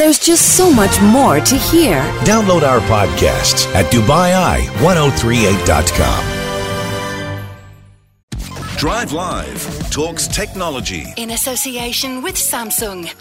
There's just so much more to hear. Download our podcasts at DubaiEye1038.com. Drive Live talks technology. In association with Samsung.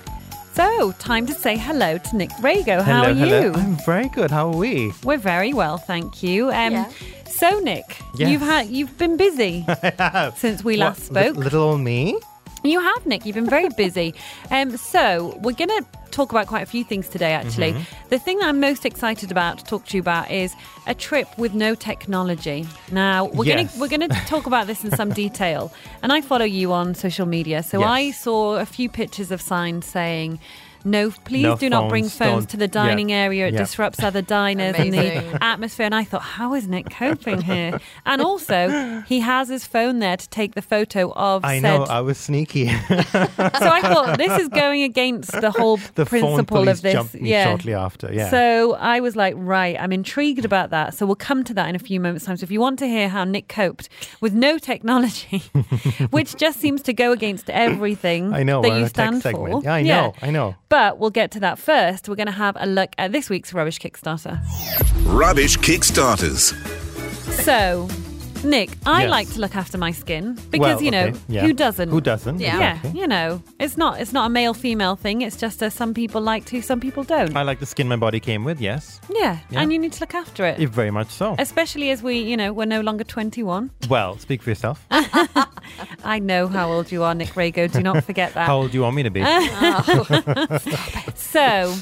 So, time to say hello to Nick Rego. How hello, are hello. you? I'm very good. How are we? We're very well, thank you. Um, Yeah. So, Nick, Yes. you've had you've been busy since we last What, li- spoke. little old me? You have, Nick. You've been very busy. Um, so we're going to talk about quite a few things today. Actually, Mm-hmm. the thing that I'm most excited about to talk to you about is a trip with no technology. Now we're Yes. going to we're going to talk about this in some detail. And I follow you on social media, so Yes. I saw a few pictures of signs saying. No, please No do not bring phones, phones don't- to the dining yeah, area. It yeah. disrupts other diners and the atmosphere. And I thought, how is Nick coping here? And also, he has his phone there to take the photo of I said know, I was sneaky. so I thought this is going against the whole the principle police of this. me yeah. shortly after. Yeah. So I was like, right, I'm intrigued about that. So we'll come to that in a few moments' time. So if you want to hear how Nick coped with no technology, which just seems to go against everything I know, that you in a tech stand segment. for. Yeah, I know, I know. But we'll get to that first. We're going to have a look at this week's rubbish Kickstarter. Rubbish Kickstarters. So, Nick, I Yes. like to look after my skin because Well, you know okay, yeah. who doesn't. Who doesn't? Yeah. Yeah, you know, it's not it's not a male female thing. It's just a some people like to, some people don't. I like the skin my body came with, yes. yeah, Yeah. and you need to look after it, Eh, Very much so. especially as we, you know, we're no longer twenty one. Well, speak for yourself. I know how old you are, Nick Rego. Do not forget that. How old do you want me to be? So,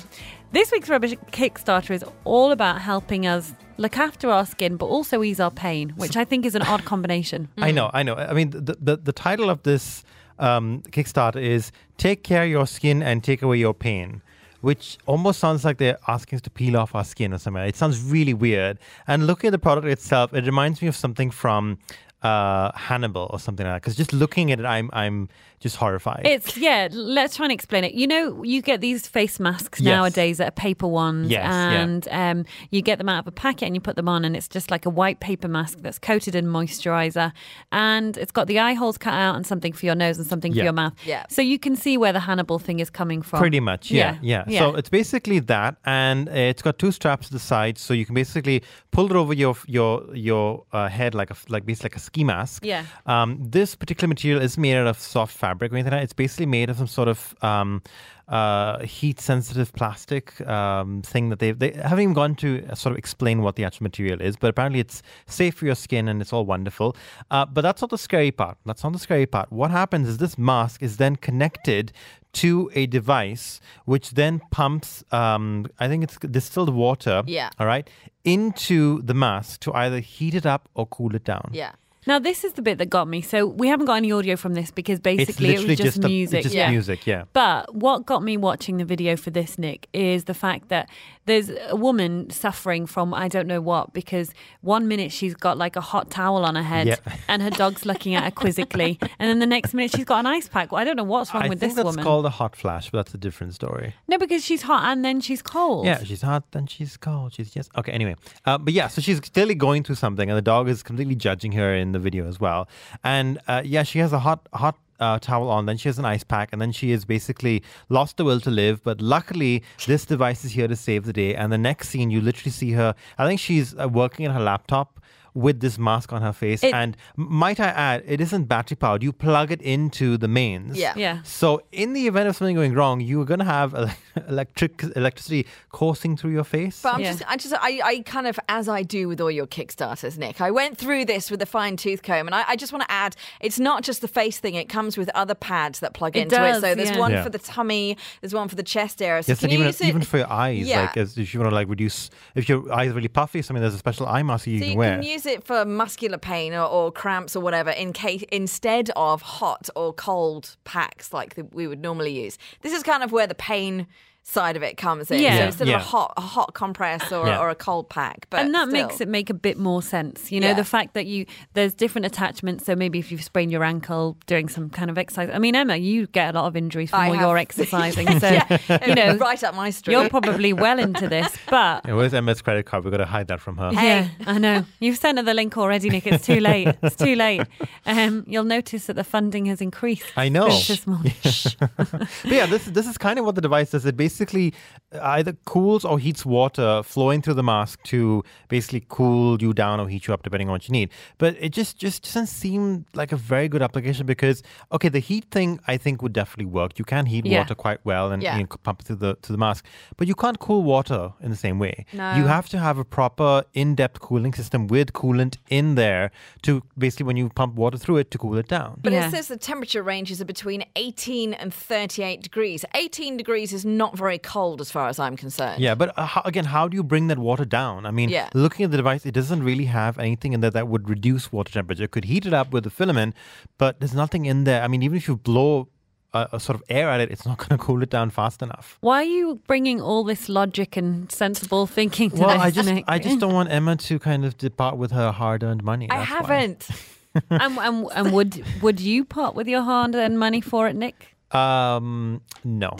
this week's rubbish Kickstarter is all about helping us look after our skin, but also ease our pain, which I think is an odd combination. I know, I know. I mean, the, the, the title of this um, Kickstarter is Take Care of Your Skin and Take Away Your Pain, which almost sounds like they're asking us to peel off our skin or something. It sounds really weird. And looking at the product itself, it reminds me of something from uh, Hannibal or something like that. Because just looking at it, I'm, I'm just horrified. It's yeah. Let's try and explain it. You know, you get these face masks Yes. nowadays that are paper ones, Yes, yeah. and um, you get them out of a packet and you put them on, and it's just like a white paper mask that's coated in moisturizer, and it's got the eye holes cut out and something for your nose and something Yeah. for your mouth. Yeah. So you can see where the Hannibal thing is coming from. Pretty much, yeah, yeah. yeah. So it's basically that, and uh, it's got two straps to the side, so you can basically pull it over your your your uh, head like a like basically like a ski mask. Yeah. Um, this particular material is made out of soft fabric or anything. Like that. It's basically made of some sort of um, uh, heat sensitive plastic um, thing that they they haven't even gone to uh, sort of explain what the actual material is, but apparently it's safe for your skin and it's all wonderful. Uh, but that's not the scary part. That's not the scary part. What happens is this mask is then connected to a device which then pumps um, i think it's distilled water Yeah. all right into the mask to either heat it up or cool it down Yeah. Now this is the bit that got me. So we haven't got any audio from this because basically it was just, a- music. it's just yeah. music yeah But what got me watching the video for this, Nick, is the fact that there's a woman suffering from I don't know what because one minute she's got like a hot towel on her head Yeah. and her dog's looking at her quizzically, and then the next minute she's got an ice pack. Well, I don't know what's wrong I with think this that's woman. called a hot flash, but that's a different story. no, because she's hot and then she's cold. Yeah, she's hot, then she's cold. She's just Okay, anyway. Uh, but yeah, so she's clearly going through something, and the dog is completely judging her in the video as well. And uh, yeah, she has a hot, hot. Uh, towel on, then she has an ice pack, and then she has basically lost the will to live. But luckily, this device is here to save the day. And the next scene, you literally see her. I think she's uh, working at her laptop with this mask on her face. It- and might I add, it isn't battery powered. You plug it into the mains. Yeah. Yeah. So in the event of something going wrong, you're going to have electric electricity coursing through your face. But I'm Yeah. just, I just, I, I kind of, as I do with all your Kickstarters, Nick, I went through this with a fine tooth comb, and I, I just want to add, it's not just the face thing; it comes with other pads that plug It into does, it. So there's yeah. one Yeah. for the tummy, there's one for the chest area. So Yes, can and you even use it? even for your eyes, Yeah. like as, if you want to like reduce, if your eyes are really puffy, or something there's a special eye mask you So can you wear. can use it for muscular pain or, or cramps or whatever in case instead of hot or cold packs like the, we would normally use. This is kind of where the pain side of it comes in. Yeah. So instead Yeah. of a hot a hot compress or, Yeah. or a cold pack, but and that still. makes it make a bit more sense. You know, Yeah. the fact that you there's different attachments. So maybe if you've sprained your ankle doing some kind of exercise. I mean, Emma, you get a lot of injuries from I all have- your exercising. So yeah, you know, right up my street. you're probably well into this. But Yeah, where's Emma's credit card? We've got to hide that from her. yeah, I know you've sent her the link already, Nick. It's too late. It's too late. Um, you'll notice that the funding has increased. I know. this morning. But yeah, this this is kind of what the device does. It basically Uh, either cools or heats water flowing through the mask to basically cool you down or heat you up depending on what you need. But it just just doesn't seem like a very good application because okay, the heat thing I think would definitely work. You can heat Yeah. water quite well and Yeah. you know, pump it through the to the mask, but you can't cool water in the same way. No. You have to have a proper in-depth cooling system with coolant in there to basically when you pump water through it to cool it down. But Yeah. it says the temperature ranges are between 18 and 38 degrees. 18 degrees is not very cold as far as I'm concerned. Yeah, but uh, how, again, how do you bring that water down? I mean, Yeah. looking at the device, it doesn't really have anything in there that would reduce water temperature. It could heat it up with the filament, but there's nothing in there. I mean, even if you blow a, a sort of air at it, it's not going to cool it down fast enough. Why are you bringing all this logic and sensible thinking to Well, this, I just, Nick? I just don't want Emma to kind of depart with her hard-earned money. I that's why. haven't. and, and, and would would you part with your hard-earned money for it, Nick? Um, no,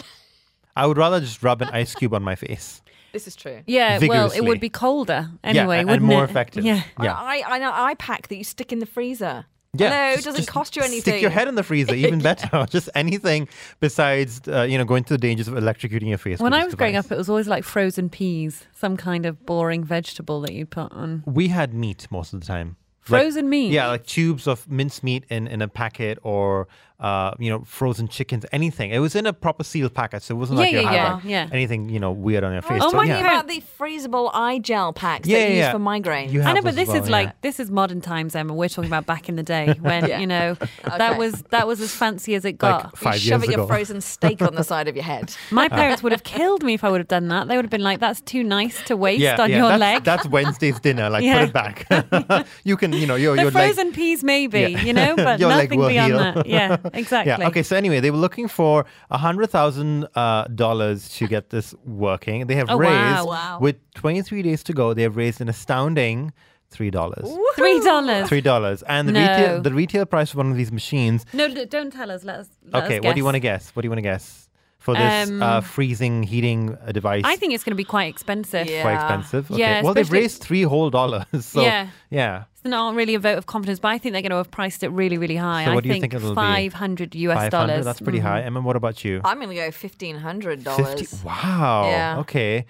I would rather just rub an ice cube on my face. This is true. Yeah, well, it would be colder anyway, yeah, and, wouldn't and more it? effective. Yeah. yeah. I, I know eye pack that you stick in the freezer. Yeah, Hello, it doesn't cost you anything. Stick your head in the freezer, even better. just anything besides, uh, you know, going to the dangers of electrocuting your face. When I this was growing up, it was always like frozen peas, some kind of boring vegetable that you put on. we had meat most of the time. Frozen meat? Yeah, like tubes of minced meat in, in a packet or, uh, you know, frozen chickens, anything. It was in a proper sealed packet, so it wasn't like Yeah, you yeah, yeah, like yeah. anything, you know, weird on your face. Oh, So, my yeah. about the freezable eye gel packs Yeah, that you yeah, use for migraine. You I know, but this well, is yeah. like this is modern times, Emma. We're talking about back in the day when Yeah. you know that Okay. was that was as fancy as it got. Like You shove years it your frozen steak on the side of your head. My parents would have killed me if I would have done that. They would have been like, "That's too nice to waste yeah, on yeah, your that's, leg." That's Wednesday's dinner. Like, Yeah. put it back. you can, you know, your, the your leg. frozen peas, maybe, Yeah. you know, but Your leg nothing beyond heal. that. Yeah, exactly. Yeah. Okay. So anyway, they were looking for a hundred thousand uh, dollars to get this working. They have Oh, raised wow. Wow. with twenty three days to go. They have raised an astounding three dollars. Three dollars. Three dollars, and the No. retail the retail price of one of these machines. No, don't tell us. Let us. Let okay. us What do you want to guess. What do you want to guess for this Um, uh, freezing heating uh, device? I think it's going to be quite expensive. Yeah. quite expensive. Okay. Yeah, well, they've raised three whole dollars. So Yeah. yeah. It's not really a vote of confidence, but I think they're going to have priced it really, really high. So I do you think it'll be? five hundred US 500, dollars. That's pretty Mhm. high. Emma, what about you? I'm going to go $1,500. 50 Wow. Yeah. Okay.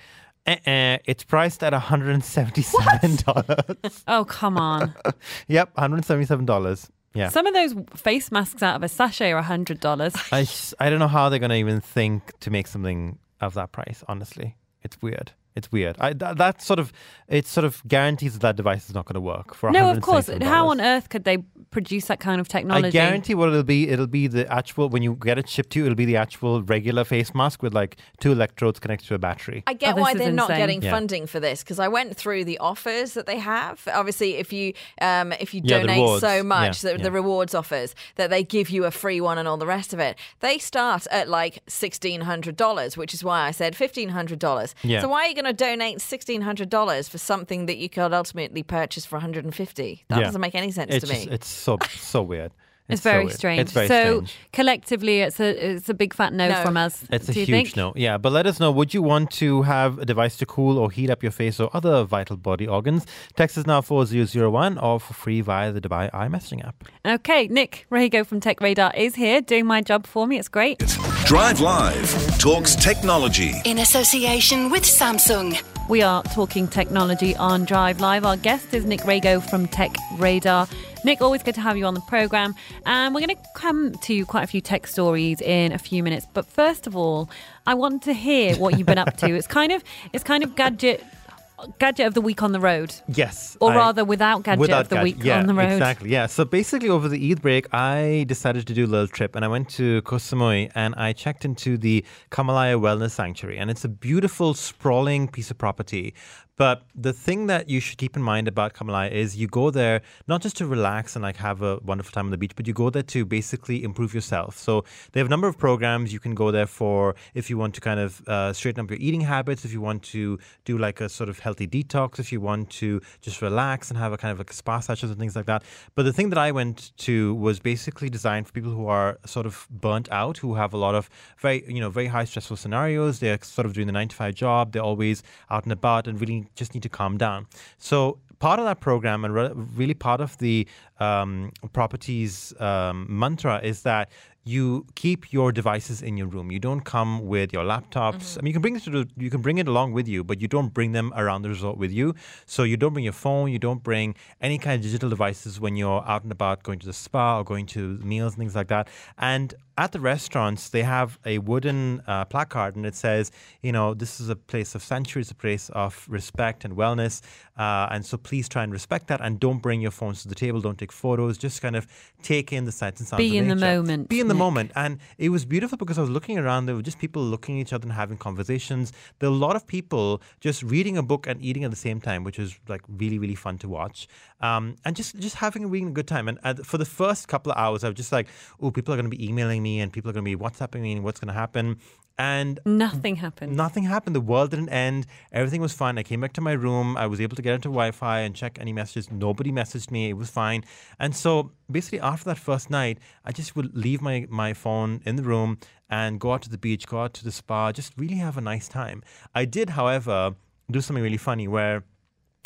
Uh-uh. It's priced at $177. Oh come on! yep, $177. Yeah. Some of those face masks out of a sachet are hundred dollars. I, I don't know how they're going to even think to make something of that price, honestly. It's weird. It's weird. I, that, that sort of it sort of guarantees that that device is not going to work for No, of course. How on earth could they produce that kind of technology? I guarantee what it'll be. It'll be the actual when you get it shipped to you. It'll be the actual regular face mask with like two electrodes connected to a battery. I Oh, get this why they're not getting Yeah. funding for this because I went through the offers that they have. Obviously, if you um, if you Yeah, donate so much, Yeah, the, yeah. the rewards offers that they give you a free one and all the rest of it, they start at like sixteen hundred dollars, which is why I said fifteen hundred dollars. Yeah. So why are you going to donate sixteen hundred dollars for something that you could ultimately purchase for one hundred and fifty? That Yeah. doesn't make any sense It's to me. it's so so weird. It's, so very weird. strange. It's very so strange. collectively, it's a it's a big fat no, No. from us. It's a huge think? no. Yeah, but let us know. Would you want to have a device to cool or heat up your face or other vital body organs? Text us now 4001 or for free via the Dubai iMessaging app. Okay, Nick Rego from Tech Radar is here doing my job for me. It's great. Drive Live talks technology. In association with Samsung. We are talking technology on Drive Live. Our guest is Nick Rego from Tech Radar. Nick, always good to have you on the program. And we're going to come to quite a few tech stories in a few minutes. But first of all, I want to hear what you've been up to. It's kind of it's kind of gadget gadget of the week on the road. Yes. Or I- rather, without gadget without of the gadget. week yeah, on the road. Exactly. Yeah. So basically, over the Eid break, I decided to do a little trip, and I went to Koh Samui, and I checked into the Kamalaya Wellness Sanctuary, and it's a beautiful, sprawling piece of property. But the thing that you should keep in mind about Kamalaya is you go there not just to relax and like have a wonderful time on the beach, but you go there to basically improve yourself. So they have a number of programs you can go there for if you want to kind of uh, straighten up your eating habits, if you want to do like a sort of healthy detox, if you want to just relax and have a kind of like spa sessions and things like that. But the thing that I went to was basically designed for people who are sort of burnt out, who have a lot of very, you know, very high stressful scenarios. They're sort of doing the nine to five job. They're always out and about and really just need to calm down. So part of that program and re- really part of the um, properties um, mantra is that you keep your devices in your room. You don't come with your laptops. I mean, you can bring it to the, you can bring it along with you, but you don't bring them around the resort with you. So you don't bring your phone. You don't bring any kind of digital devices when you're out and about, going to the spa or going to meals and things like that. And at the restaurants, they have a wooden uh, placard and it says, you know, this is a place of sanctuary, it's a place of respect and wellness. Uh, and so please try and respect that and don't bring your phones to the table, don't take photos, just kind of take in the sights and sounds Be in the moment, Be in the Nick. moment. And it was beautiful because I was looking around, there were just people looking at each other and having conversations. There were a lot of people just reading a book and eating at the same time, which was like really, really fun to watch. Um, and just, just having a really good time. And uh, for the first couple of hours, I was just like, oh, people are going to be emailing me and people are going to be WhatsApping me and what's going to happen. And Nothing happened. Nothing happened. The world didn't end. Everything was fine. I came back to my room. I was able to get into Wi Fi and check any messages. Nobody messaged me. It was fine. And so basically, after that first night, I just would leave my, my phone in the room and go out to the beach, go out to the spa, just really have a nice time. I did, however, do something really funny where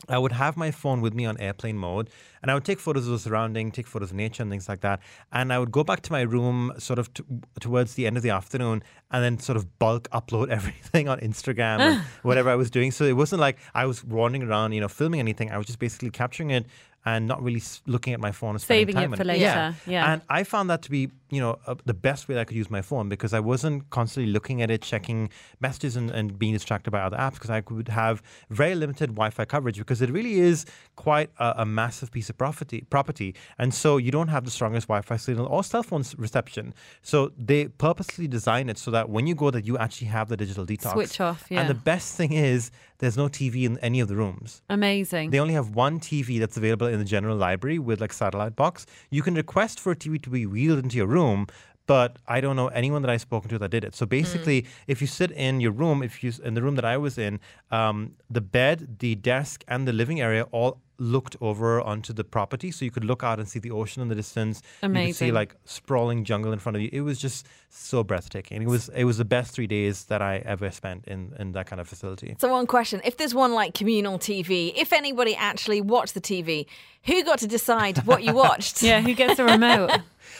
I would have my phone with me on airplane mode and I would take photos of the surrounding, take photos of nature and things like that. And I would go back to my room sort of t- towards the end of the afternoon and then sort of bulk upload everything on Instagram and ah. whatever I was doing. So it wasn't like I was wandering around, you know, filming anything. I was just basically capturing it and not really looking at my phone and Saving it for later, yeah. yeah. And I found that to be, you know, uh, the best way that I could use my phone because I wasn't constantly looking at it, checking messages and, and being distracted by other apps because I could have very limited Wi-Fi coverage because it really is quite a, a massive piece of property, property. And so you don't have the strongest Wi-Fi signal or cell phone reception. So they purposely design it so that when you go that you actually have the digital detox. Switch off, yeah. And the best thing is there's no TV in any of the rooms. Amazing. They only have one TV that's available in the general library with like satellite box. You can request for a TV to be wheeled into your room, but I don't know anyone that I've spoken to that did it. So basically, if you sit in your room, if you in the room that I was in, um, the bed, the desk, and the living area all looked over onto the property, so you could look out and see the ocean in the distance. Amazing. You could see like sprawling jungle in front of you. It was just so breathtaking. It was it was the best three days that I ever spent in in that kind of facility. So one question: If there's one like communal TV, if anybody actually watched the TV, who got to decide what you watched? yeah, who gets a remote?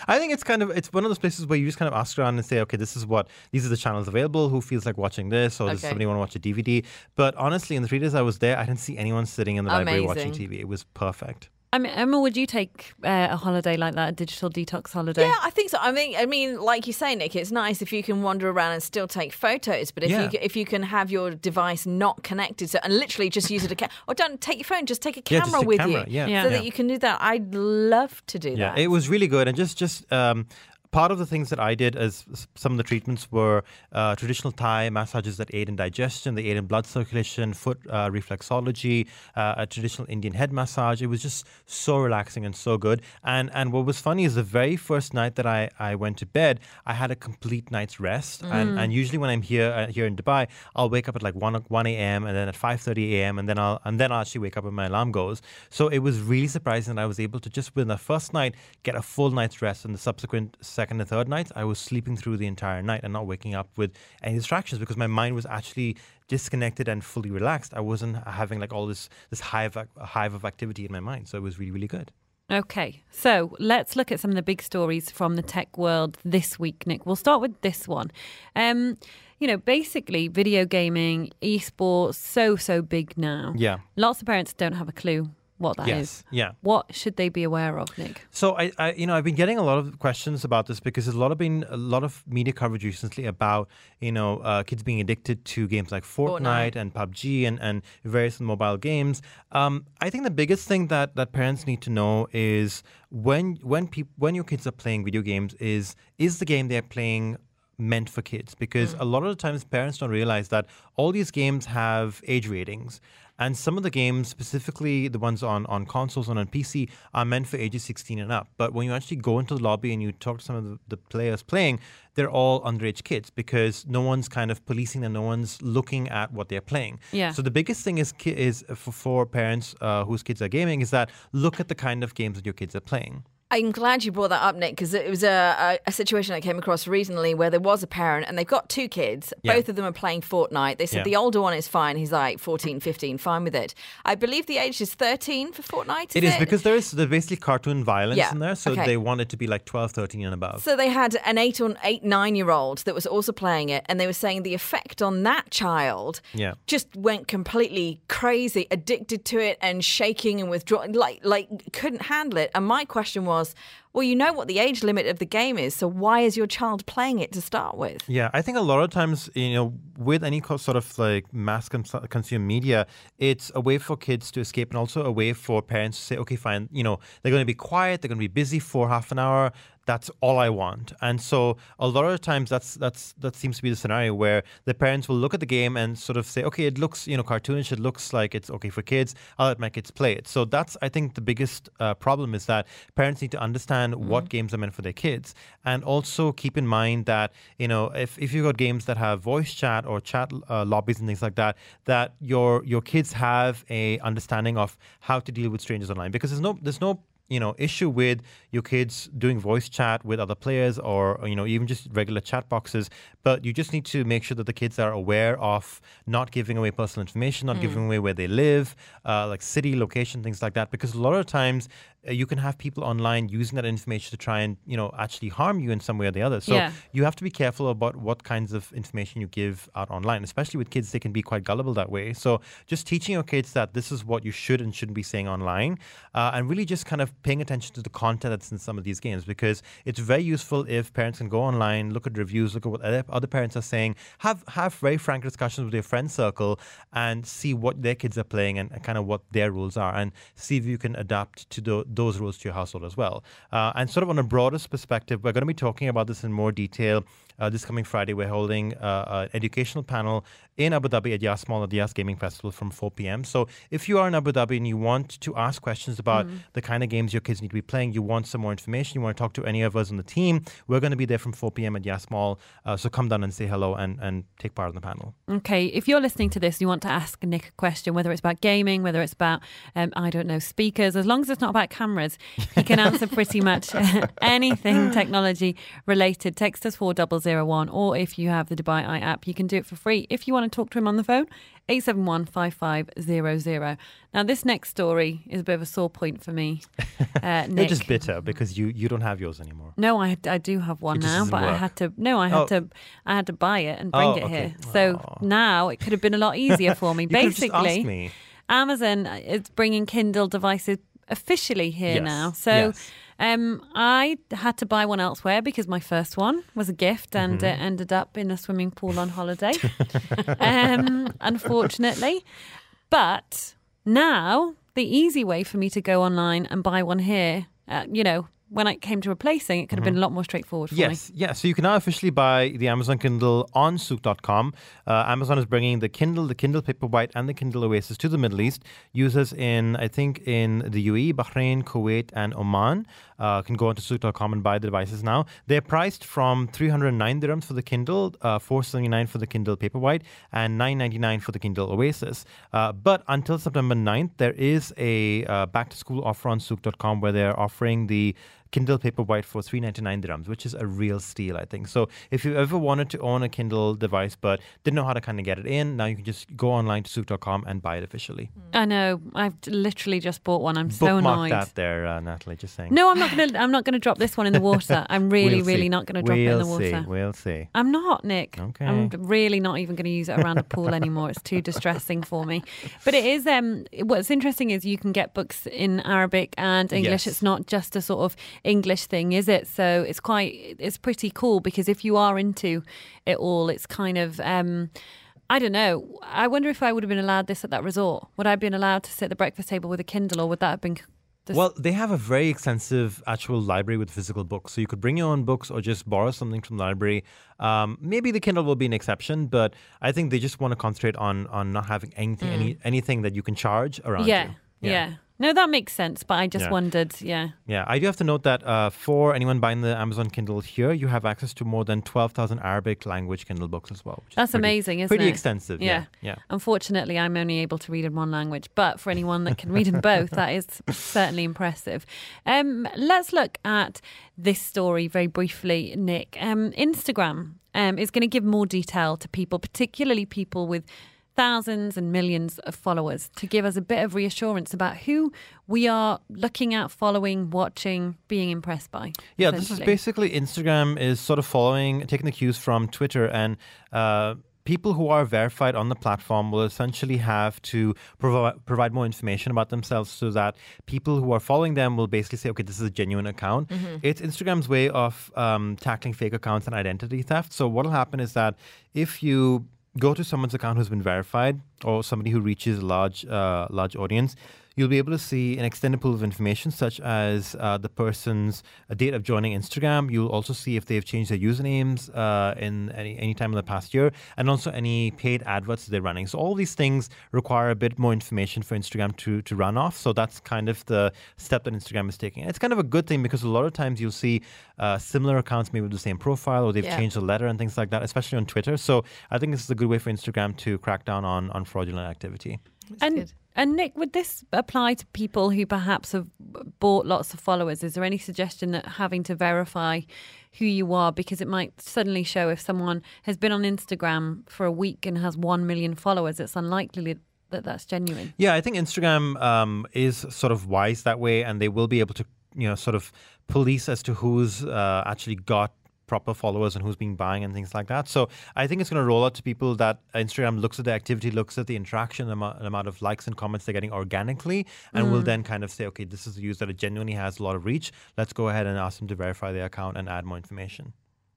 I think it's kind of it's one of those places where you just kind of ask around and say, okay, this is what these are the channels available. Who feels like watching this, or does somebody want to watch a DVD? But honestly, in the three days I was there, I didn't see anyone sitting in the library watching TV. It was perfect. I mean, Emma, would you take uh, a holiday like that, a digital detox holiday? Yeah, I think so. I mean, I mean, like you say, Nick, it's nice if you can wander around and still take photos. But if Yeah. you if you can have your device not connected, so and literally just use it a ca- or don't take your phone, just take a Yeah, camera just a with camera, you, yeah. Yeah. so Yeah. that you can do that. I'd love to do Yeah, that. it was really good. And just just um, part of the things that I did as some of the treatments were uh, traditional Thai massages that aid in digestion, they aid in blood circulation, foot uh, reflexology, uh, a traditional Indian head massage. It was just so relaxing and so good. And and what was funny is the very first night that I, I went to bed, I had a complete night's rest. And and usually when I'm here uh, here in Dubai, I'll wake up at like one one a.m. and then at five thirty a.m. and then I'll and then I'll actually wake up when my alarm goes. So it was really surprising that I was able to just within the first night get a full night's rest, and the subsequent second and third nights I was sleeping through the entire night and not waking up with any distractions because my mind was actually disconnected and fully relaxed. I wasn't having like all this this hive hive of activity in my mind. So it was really really good. Okay, so let's look at some of the big stories from the tech world this week, Nick. We'll start with this one. Um, you know, basically, video gaming, esports, so, so big now. Yeah. Lots of parents don't have a clue what that is. Yes. Yeah. What should they be aware of, Nick? So I, I, you know, I've been getting a lot of questions about this because there's a lot of been a lot of media coverage recently about you know uh, kids being addicted to games like Fortnite, Fortnite. and PUBG and and various mobile games. Um, I think the biggest thing that that parents need to know is when when people when your kids are playing video games is is the game they're playing meant for kids because a lot of the times parents don't realize that all these games have age ratings and some of the games specifically the ones on, on consoles and on pc are meant for ages 16 and up. But when you actually go into the lobby and you talk to some of the, the players playing they're all underage kids because no one's kind of policing them. No one's looking at what they're playing. Yeah. so the biggest thing is ki- is for, for parents uh, whose kids are gaming is that look at the kind of games that your kids are playing I'm glad you brought that up, Nick, because it was a, a, a situation I came across recently where there was a parent and they've got two kids. Yeah. Both of them are playing Fortnite. They said Yeah. the older one is fine. He's like 14, 15, fine with it. I believe the age is 13 for Fortnite. Is It is because there is there's basically cartoon violence Yeah, in there, so okay. they want it to be like 12, 13 and above. So they had an eight or eight, nine year old that was also playing it, and they were saying the effect on that child Yeah. just went completely crazy, addicted to it and shaking and withdrawing, like like couldn't handle it. And my question was, well, you know what the age limit of the game is, so why is your child playing it to start with? Yeah, I think a lot of times, you know, with any sort of like mass cons- consume media, it's a way for kids to escape and also a way for parents to say, okay, fine, you know, they're going to be quiet, they're going to be busy for half an hour. That's all I want. And so a lot of times that's that's that seems to be the scenario where the parents will look at the game and sort of say, okay, it looks, you know, cartoonish, it looks like it's okay for kids. I'll let my kids play it. So that's I think the biggest uh, problem is that parents need to understand what games are meant for their kids and also keep in mind that, you know, if, if you've got games that have voice chat or chat uh, lobbies and things like that, that your your kids have a understanding of how to deal with strangers online because there's no there's no you know issue with your kids doing voice chat with other players or you know even just regular chat boxes but you just need to make sure that the kids are aware of not giving away personal information not giving away where they live uh, like city location things like that because a lot of times uh, you can have people online using that information to try and you know actually harm you in some way or the other so Yeah. you have to be careful about what kinds of information you give out online especially with kids they can be quite gullible that way so just teaching your kids that this is what you should and shouldn't be saying online uh, and really just kind of paying attention to the content that's in some of these games because it's very useful if parents can go online look at reviews look at what other, parents are saying have have very frank discussions with your friend circle and see what their kids are playing and, and kind of what their rules are and see if you can adapt to tho- those rules to your household as well. Uh, and sort of on a broader perspective we're going to be talking about this in more detail uh, this coming Friday, we're holding uh, an educational panel in Abu Dhabi at Yas Mall at the Yas Gaming Festival from 4 p.m. So if you are in Abu Dhabi and you want to ask questions about the kind of games your kids need to be playing, you want some more information, you want to talk to any of us on the team, we're going to be there from 4 p.m. at Yas Mall. Uh, so come down and say hello and, and take part in the panel. Okay, if you're listening to this, you want to ask Nick a question, whether it's about gaming, whether it's about, um, I don't know, speakers, as long as it's not about cameras, he can answer pretty much anything technology related. Text us 4001, or if you have the Dubai Eye app, you can do it for free. If you want to talk to him on the phone, 871 5500. Now, this next story is a bit of a sore point for me. Uh, You're just bitter because you, you don't have yours anymore. No, I, I do have one now, but I had to. No, I had Oh. to. I had to buy it and bring Oh, it okay. here. So now it could have been a lot easier for me. You could have just Basically, me. Amazon is bringing Kindle devices officially here Yes, now. So yes. Um, I had to buy one elsewhere because my first one was a gift and Mm-hmm. it ended up in a swimming pool on holiday. um, unfortunately, but now the easy way for me to go online and buy one here, uh, you know. When I came to replacing, it could have been a lot more straightforward for me. Mm-hmm. Yes, yeah. So you can now officially buy the Amazon Kindle on Souq.com. Uh, Amazon is bringing the Kindle, the Kindle Paperwhite, and the Kindle Oasis to the Middle East. Users in, I think, in the UAE, Bahrain, Kuwait, and Oman uh, can go onto Souq.com and buy the devices now. They're priced from 309 dirhams for the Kindle, uh, 479 for the Kindle Paperwhite, and 999 for the Kindle Oasis. Uh, but until September 9th, there is a uh, back to school offer on Souq.com where they're offering the Kindle Paperwhite for 399 dirhams, which is a real steal, I think. So if you ever wanted to own a Kindle device but didn't know how to kind of get it in, now you can just go online to souq.com and buy it officially. I know. I've literally just bought one. I'm so Bookmark annoyed. that there, uh, Natalie, just saying. No, I'm not gonna. I'm not gonna drop this one in the water. I'm really, We'll really not gonna drop it in the We'll water. See. We'll see. I'm not, Nick. Okay. I'm really not even going to use it around a pool anymore. It's too distressing for me. But it is. Um, what's interesting is you can get books in Arabic and English. Yes. It's not just a sort of English thing, is it? So it's quite. It's pretty cool because if you are into it all, it's kind of. Um, I don't know. I wonder if I would have been allowed this at that resort. Would I have been allowed to sit at the breakfast table with a Kindle, or would that have been? This- Well, they have a very extensive actual library with physical books. So you could bring your own books or just borrow something from the library. Um, maybe the Kindle will be an exception, but I think they just want to concentrate on on not having anything any, anything that you can charge around yeah, you. yeah. No, that makes sense. But I just Yeah. wondered, yeah. Yeah, I do have to note that uh, for anyone buying the Amazon Kindle here, you have access to more than 12,000 Arabic language Kindle books as well. which is That's pretty- amazing, isn't Pretty it? extensive. Yeah. Yeah. Unfortunately, I'm only able to read in one language, but for anyone that can read in both, that is certainly impressive. Um, let's look at this story very briefly, Nick. Um, Instagram um, is going to give more detail to people, particularly people with thousands and millions of followers, to give us a bit of reassurance about who we are looking at, following, watching, being impressed by. Yeah, this is basically Instagram is sort of following, taking the cues from Twitter, and uh, people who are verified on the platform will essentially have to provide provide more information about themselves, so that people who are following them will basically say, okay, this is a genuine account. It's Instagram's way of um, tackling fake accounts and identity theft. So what will happen is that if you go to someone's account who's been verified or somebody who reaches a large uh, large audience you'll be able to see an extended pool of information such as uh, the person's uh, date of joining instagram. You'll also see if they've changed their usernames uh, in any, any time in the past year and also any paid adverts they're running. So all these things require a bit more information for instagram to, to run off. So that's kind of the step that instagram is taking. It's kind of a good thing because a lot of times you'll see uh, similar accounts maybe with the same profile or they've Yeah. changed the letter and things like that especially on twitter. So i think this is a good way for instagram to crack down on, on fraudulent activity. And good. And Nick, would this apply to people who perhaps have bought lots of followers? Is there any suggestion that having to verify who you are because it might suddenly show if someone has been on Instagram for a week and has one million followers, it's unlikely that that's genuine. Yeah, I think Instagram um, is sort of wise that way, and they will be able to, you know, sort of police as to who's uh, actually got proper followers and who's been buying and things like that. So I think it's going to roll out to people that Instagram looks at the activity, looks at the interaction, the amount, the amount of likes and comments they're getting organically, and will mm. then kind of say, okay, this is a user that genuinely has a lot of reach. Let's go ahead and ask them to verify their account and add more information.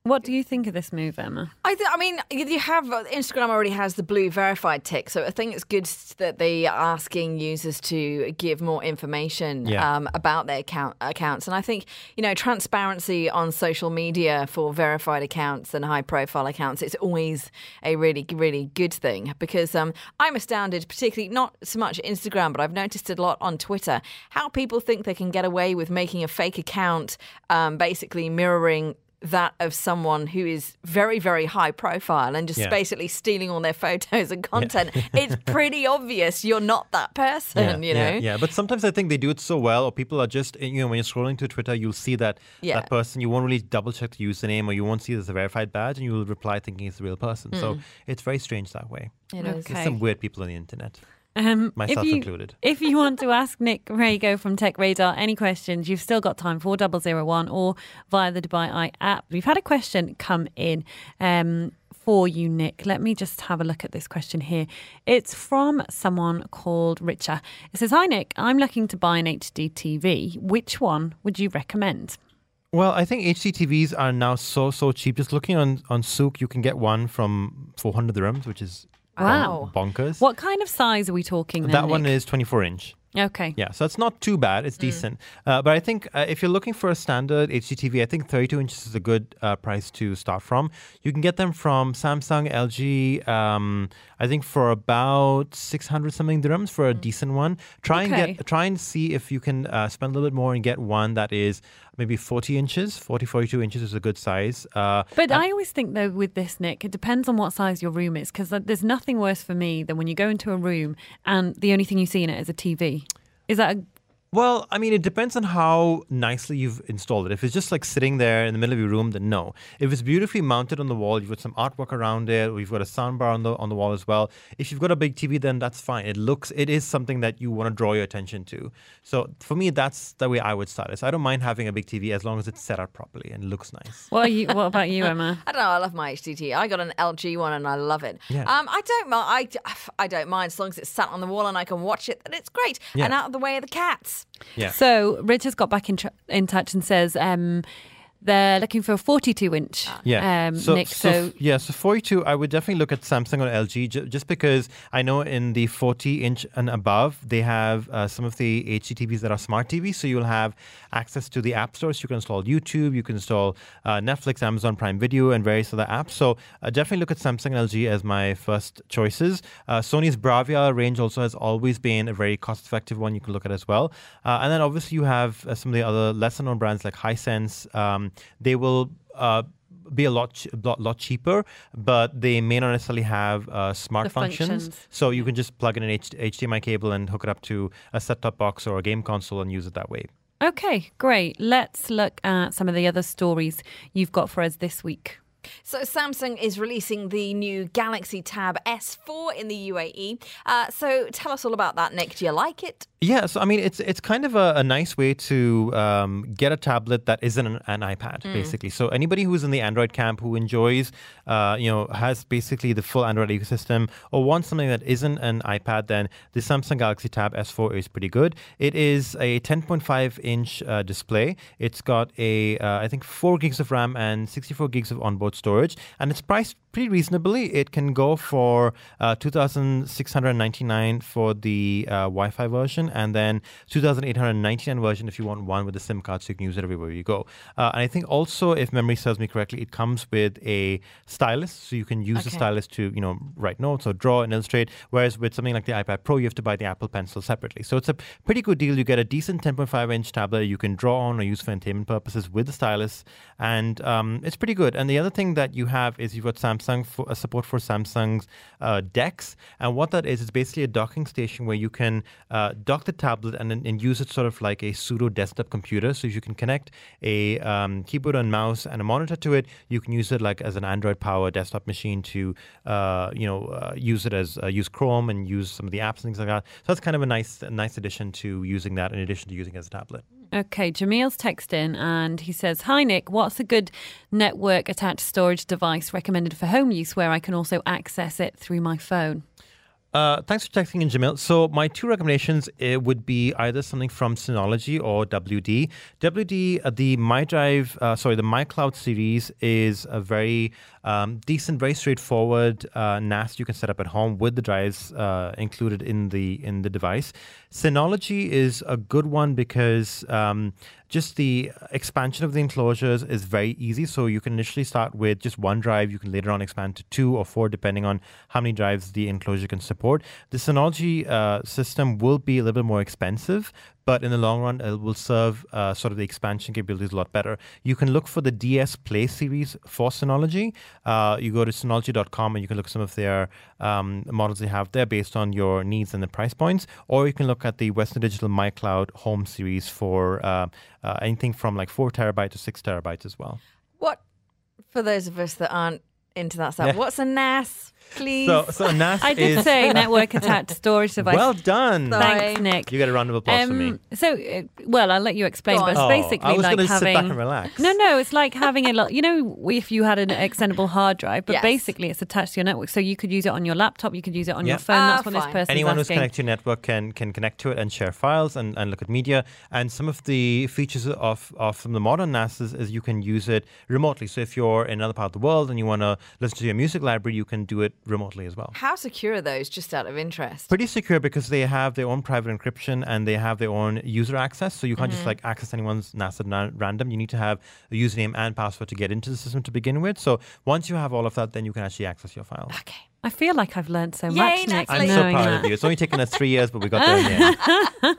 What do you think of this move, Emma? I, th- I mean, you you have Instagram already has the blue verified tick, so I think it's good that they are asking users to give more information Yeah. um, about their account accounts. And I think you know transparency on social media for verified accounts and high profile accounts it's always a really really good thing because um, I'm astounded, particularly not so much Instagram, but I've noticed a lot on Twitter how people think they can get away with making a fake account, um, basically mirroring that of someone who is very, very high profile and just Yeah. basically stealing all their photos and content. it's pretty obvious you're not that person, you know? yeah, yeah. But sometimes I think they do it so well, or people are just, you know, when you're scrolling through Twitter, you'll see that Yeah. that person. You won't really double check the username, or you won't see there's a verified badge, and you will reply thinking it's the real person. Hmm. So it's very strange that way. It is. Okay. There's some weird people on the internet. Um, Myself if you, included. If you want to ask Nick Rego from Tech Radar any questions, you've still got time for 0001 or via the Dubai Eye app. We've had a question come in um, for you, Nick. Let me just have a look at this question here. It's from someone called Richa. It says, Hi, Nick. I'm looking to buy an HD TV. Which one would you recommend? Well, I think HDTVs are now so so cheap. Just looking on on Souq, you can get one from 400 dirhams, which is Wow. bonkers. What kind of size are we talking then, that one Nick? is 24 inch. Okay. Yeah, so it's not too bad. Mm. It's decent. Uh, but I think uh, if you're looking for a standard HDTV, I think 32 inches is a good uh, price to start from. You can get them from Samsung, LG, um, I think for about 600 something dirhams for a decent one. Try and Mm. Get try and see if you can uh, spend a little bit more and get one that is maybe 40 inches. 40, 42 inches is a good size. Uh, But I always think though with this, Nick, it depends on what size your room is because there's nothing worse for me than when you go into a room and the only thing you see in it is a TV. Is that a Well, I mean, it depends on how nicely you've installed it. If it's just like sitting there in the middle of your room, then no. If it's beautifully mounted on the wall, you've got some artwork around it, or you've got a soundbar on the on the wall as well. If you've got a big TV, then that's fine. It looks, it is something that you want to draw your attention to. So for me, that's the way I would start it. So I don't mind having a big TV as long as it's set up properly and looks nice. what? Are you, what about you, Emma? I don't know. I love my HDT. I got an LG one and I love it. Yeah. Um, I don't mind. I, I don't mind as long as it's sat on the wall and I can watch it. Then it's great Yeah. and out of the way of the cats. Yeah. So Rich has got back in, tr- in touch and says um, They're looking for a 42 inch. Yeah. um, so, Nick. so, So, yeah, so 42, I would definitely look at Samsung or LG ju- just because I know in the 40 inch and above, they have uh, some of the HD TVs that are smart TVs. So you'll have access to the app stores. You can install YouTube, you can install uh, Netflix, Amazon Prime Video, and various other apps. So uh, definitely look at Samsung and LG as my first choices. Uh, Sony's Bravia range also has always been a very cost effective one you can look at as well. Uh, and then obviously you have uh, some of the other lesser known brands like Hisense. Um, they will uh, be a lot, ch- lot lot cheaper, but they may not necessarily have uh, smart functions. functions. So you can just plug in an H- HDMI cable and hook it up to a set-top box or a game console and use it that way. okay, great. Let's look at some of the other stories you've got for us this week. So Samsung is releasing the new Galaxy Tab S4 in the UAE. Uh, so tell us all about that, Nick. Do you like it? Yeah, so I mean, it's it's kind of a, a nice way to um, get a tablet that isn't an, an iPad, basically. So anybody who's in the Android camp who enjoys, uh, you know, has basically the full Android ecosystem, or wants something that isn't an iPad, then the Samsung Galaxy Tab S4 is pretty good. It is a 10.5 inch uh, display. It's got a uh, I think four gigs of RAM and 64 gigs of onboard storage, and it's priced pretty reasonably. It can go for uh, 2,699 for the uh, Wi-Fi version, and then 2,899 version if you want one with a SIM card, so you can use it everywhere you go. Uh, and I think also, if memory serves me correctly, it comes with a stylus, so you can use the stylus to you know write notes or draw and illustrate. Whereas with something like the iPad Pro, you have to buy the Apple Pencil separately. So it's a pretty good deal. You get a decent 10.5 inch tablet you can draw on or use for entertainment purposes with the stylus, and um, it's pretty good. And the other thing that you have is you've got Samsung for, uh, support for Samsung's uh, DeX, and what that is is basically a docking station where you can uh, dock the tablet and, and use it sort of like a pseudo desktop computer. So you can connect a um, keyboard and mouse and a monitor to it. You can use it like as an Android power desktop machine to uh, you know uh, use it as use Chrome and use some of the apps and things like that. So that's kind of a nice a nice addition to using that in addition to using it as a tablet. Okay, Jamil's texting and he says, Hi Nick, what's a good network attached storage device recommended for home use where I can also access it through my phone? Uh, thanks for texting in, Jamil. So my two recommendations uh, would be either something from Synology or WD. WD, uh, the MyDrive, uh, sorry, the MyCloud series is a very um, decent, very straightforward uh, NAS you can set up at home with the drives uh, included in the in the device. Synology is a good one because um, just the expansion of the enclosures is very easy. So you can initially start with just one drive. You can later on expand to two or four, depending on how many drives the enclosure can support. The Synology uh, system will be a little bit more expensive, but in the long run, it will serve uh, sort of the expansion capabilities a lot better. You can look for the DS Play series for Synology. Uh, you go to Synology.com and you can look at some of their um, models they have there based on your needs and the price points, or you can look at the Western Digital MyCloud Home series for uh, uh, anything from like four terabytes to six terabytes as well. What, for those of us that aren't into that stuff, Yeah. what's a NAS, please? So, so NAS I did is say network attached storage device. well done. Sorry. Thanks, Nick. You get a round of applause for me. Um, so, uh, well, I'll let you explain, but it's. Oh, basically I was like having. sit back and relax. No, no, it's like having a lot. You know, if you had an extendable hard drive, but Yes. basically it's attached to your network, so you could use it on your laptop, you could use it on Yeah. your phone. Ah, That's what this fine. Anyone who's connected to your network can can connect to it and share files and, and look at media. And some of the features of, of some of the modern NAS is, is you can use it remotely. So if you're in another part of the world and you want to listen to your music library, you can do it remotely as well. How secure are those, just out of interest? Pretty secure because they have their own private encryption and they have their own user access. So you can't Mm-hmm. just like access anyone's NASA na- random. You need to have a username and password to get into the system to begin with. So once you have all of that, then you can actually access your files. Okay. I feel like I've learned so Yay, much, Nick. I'm so proud that. of you. It's only taken us three years, but we got there in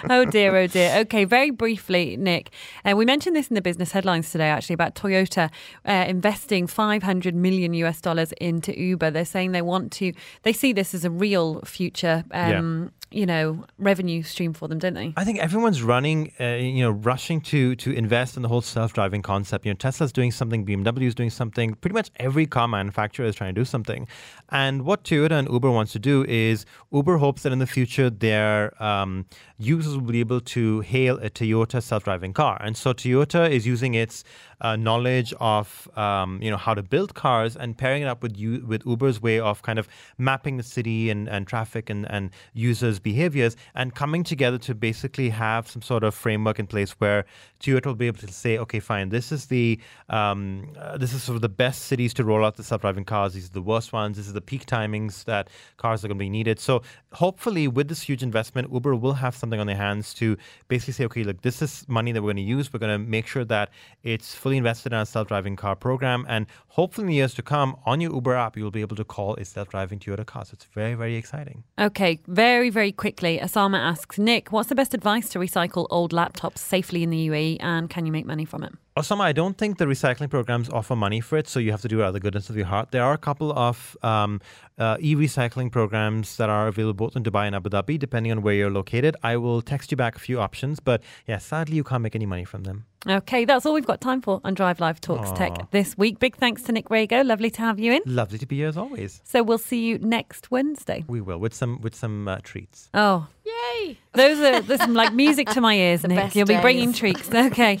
oh dear, oh dear. Okay, very briefly, Nick. Uh, we mentioned this in the business headlines today, actually, about Toyota uh, investing 500 million US dollars into Uber. They're saying they want to, they see this as a real future, um, you know, revenue stream for them, don't they? I think everyone's running, uh, you know, rushing to to invest in the whole self-driving concept. You know, Tesla's doing something, BMW is doing something. Pretty much every car manufacturer is trying to do something. And what Toyota and Uber wants to do is Uber hopes that in the future their um, users will be able to hail a Toyota self-driving car. And so Toyota is using its uh, knowledge of um, you know how to build cars and pairing it up with you with Uber's way of kind of mapping the city and, and traffic and, and users' behaviors and coming together to basically have some sort of framework in place where Toyota will be able to say, okay, fine, this is the um, uh, this is sort of the best cities to roll out the self-driving cars. These are the worst ones. This is the peak timings that cars are going to be needed. So hopefully, with this huge investment, Uber will have something on their hands to basically say, okay, look, this is money that we're going to use. We're going to make sure that it's fully invested in our self-driving car program, and hopefully, in the years to come, on your Uber app, you'll be able to call a self-driving Toyota car. So it's very, very exciting. Okay, very, very quickly, Asama asks Nick, what's the best advice to recycle old laptops safely in the UAE, and can you make money from it? Osama, I don't think the recycling programs offer money for it, so you have to do it out of the goodness of your heart. There are a couple of um, uh, e-recycling programs that are available both in Dubai and Abu Dhabi, depending on where you're located. I will text you back a few options, but yeah, sadly you can't make any money from them. Okay, that's all we've got time for on Drive Live Talks Aw. Tech this week. Big thanks to Nick Rego. Lovely to have you in. Lovely to be here as always. So we'll see you next Wednesday. We will with some with some uh, treats. Oh, Yay! those are there's some like music to my ears, Nick. You'll be bringing treats. Okay.